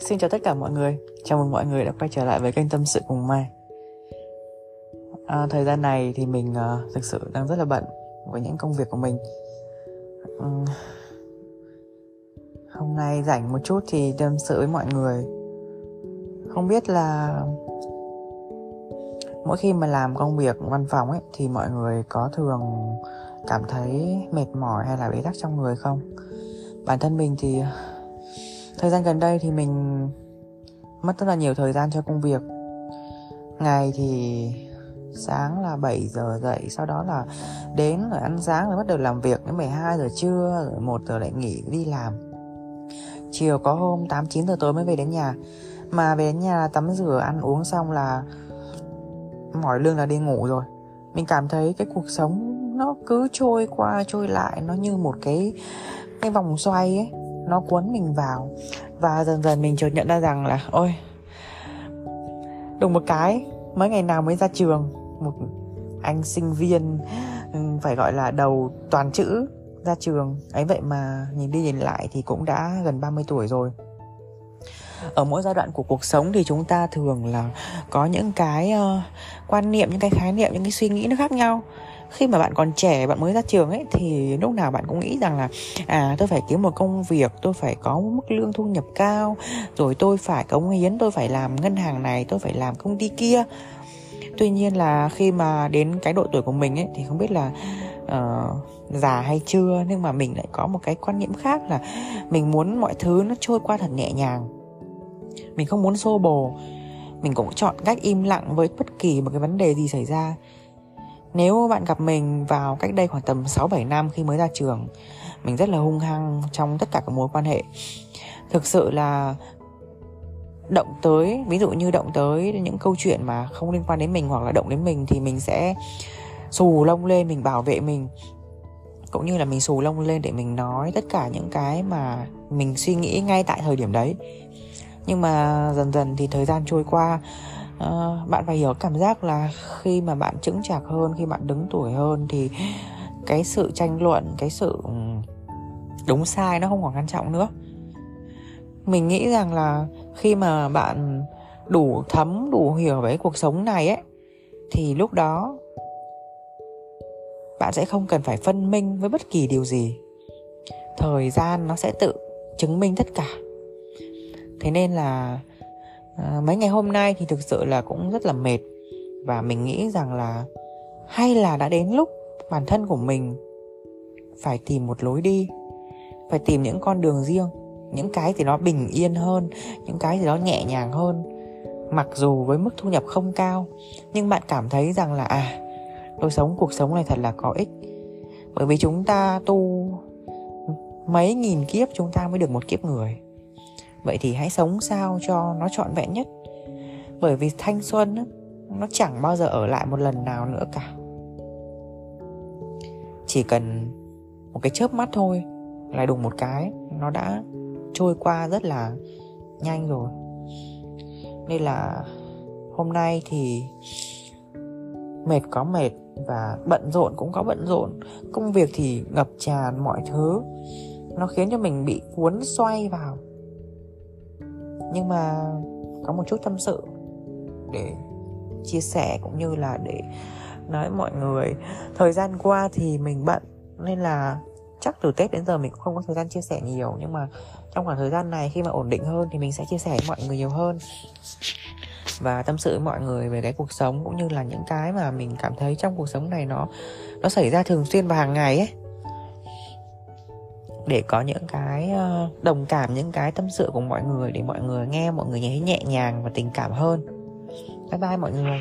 Xin chào tất cả mọi người. Chào mừng mọi người đã quay trở lại với kênh Tâm sự cùng Mai. À, Thời gian này thì mình uh, thực sự đang rất là bận với những công việc của mình. Uhm, Hôm nay rảnh một chút thì tâm sự với mọi người. Không biết là mỗi khi mà làm công việc văn phòng ấy thì mọi người có thường cảm thấy mệt mỏi hay là bế tắc trong người không? Bản thân mình thì thời gian gần đây thì mình mất rất là nhiều thời gian cho công việc. Ngày thì sáng là 7 giờ dậy, sau đó là đến rồi ăn sáng rồi bắt đầu làm việc đến 12 giờ trưa, rồi 1 giờ lại nghỉ đi làm. Chiều có hôm 8 9 giờ tối mới về đến nhà. Mà về đến nhà tắm rửa, ăn uống xong là mỏi lưng là đi ngủ rồi. Mình cảm thấy cái cuộc sống nó cứ trôi qua, trôi lại, nó như một cái cái vòng xoay ấy nó cuốn mình vào. Và dần dần mình chợt nhận ra rằng là ôi đùng một cái mấy ngày nào mới ra trường một anh sinh viên ừ, phải gọi là đầu toàn chữ ra trường. Ấy vậy mà nhìn đi nhìn lại thì cũng đã gần 30 tuổi rồi. Ở mỗi giai đoạn của cuộc sống thì chúng ta thường là có những cái uh, quan niệm những cái khái niệm những cái suy nghĩ nó khác nhau khi mà bạn còn trẻ bạn mới ra trường ấy thì lúc nào bạn cũng nghĩ rằng là à tôi phải kiếm một công việc tôi phải có mức lương thu nhập cao rồi tôi phải cống hiến tôi phải làm ngân hàng này tôi phải làm công ty kia. Tuy nhiên là khi mà đến cái độ tuổi của mình ấy thì không biết là uh, già hay chưa nhưng mà mình lại có một cái quan niệm khác là mình muốn mọi thứ nó trôi qua thật nhẹ nhàng. Mình không muốn xô bồ. Mình cũng chọn cách im lặng với bất kỳ một cái vấn đề gì xảy ra nếu bạn gặp mình vào cách đây khoảng tầm 6-7 năm khi mới ra trường, Mình rất là hung hăng trong tất cả các mối quan hệ. Thực sự là động tới, ví dụ như động tới những câu chuyện mà không liên quan đến mình hoặc là động đến mình thì mình sẽ xù lông lên mình bảo vệ mình. Cũng như là mình xù lông lên để mình nói tất cả những cái mà mình suy nghĩ ngay tại thời điểm đấy. Nhưng mà dần dần thì thời gian trôi qua uh, bạn phải hiểu cảm giác là khi mà bạn chững chạc hơn khi bạn đứng tuổi hơn thì cái sự tranh luận cái sự ừ, đúng sai nó không còn quan trọng nữa. Mình nghĩ rằng là khi mà bạn đủ thấm đủ hiểu về cuộc sống này ấy thì lúc đó bạn sẽ không cần phải phân minh với bất kỳ điều gì. Thời gian nó sẽ tự chứng minh tất cả. Thế nên là à, mấy ngày hôm nay thì thực sự là cũng rất là mệt. Và mình nghĩ rằng là hay là đã đến lúc bản thân của mình phải tìm một lối đi phải tìm những con đường riêng những cái thì nó bình yên hơn những cái thì nó nhẹ nhàng hơn. Mặc dù với mức thu nhập không cao nhưng bạn cảm thấy rằng là à tôi sống cuộc sống này thật là có ích. Bởi vì chúng ta tu mấy nghìn kiếp chúng ta mới được một kiếp người vậy thì hãy sống sao cho nó trọn vẹn nhất. Bởi vì thanh xuân nó chẳng bao giờ ở lại một lần nào nữa cả. Chỉ cần một cái chớp mắt thôi là đùng một cái, nó đã trôi qua rất là nhanh rồi. Nên là hôm nay thì mệt có mệt và bận rộn cũng có bận rộn. Công việc thì ngập tràn mọi thứ. Nó khiến cho mình bị cuốn xoay vào nhưng mà có một chút tâm sự để chia sẻ cũng như là để nói mọi người. Thời gian qua thì mình bận, nên là chắc từ tết đến giờ mình cũng không có thời gian chia sẻ nhiều. Nhưng mà trong khoảng thời gian này khi mà ổn định hơn thì mình sẽ chia sẻ với mọi người nhiều hơn và tâm sự với mọi người về cái cuộc sống cũng như là những cái mà mình cảm thấy trong cuộc sống này nó nó xảy ra thường xuyên và hàng ngày ấy để có những cái ờ, đồng cảm, những cái tâm sự của mọi người, để mọi người nghe, mọi người thấy nhẹ nhàng và tình cảm hơn. Bye bye mọi người.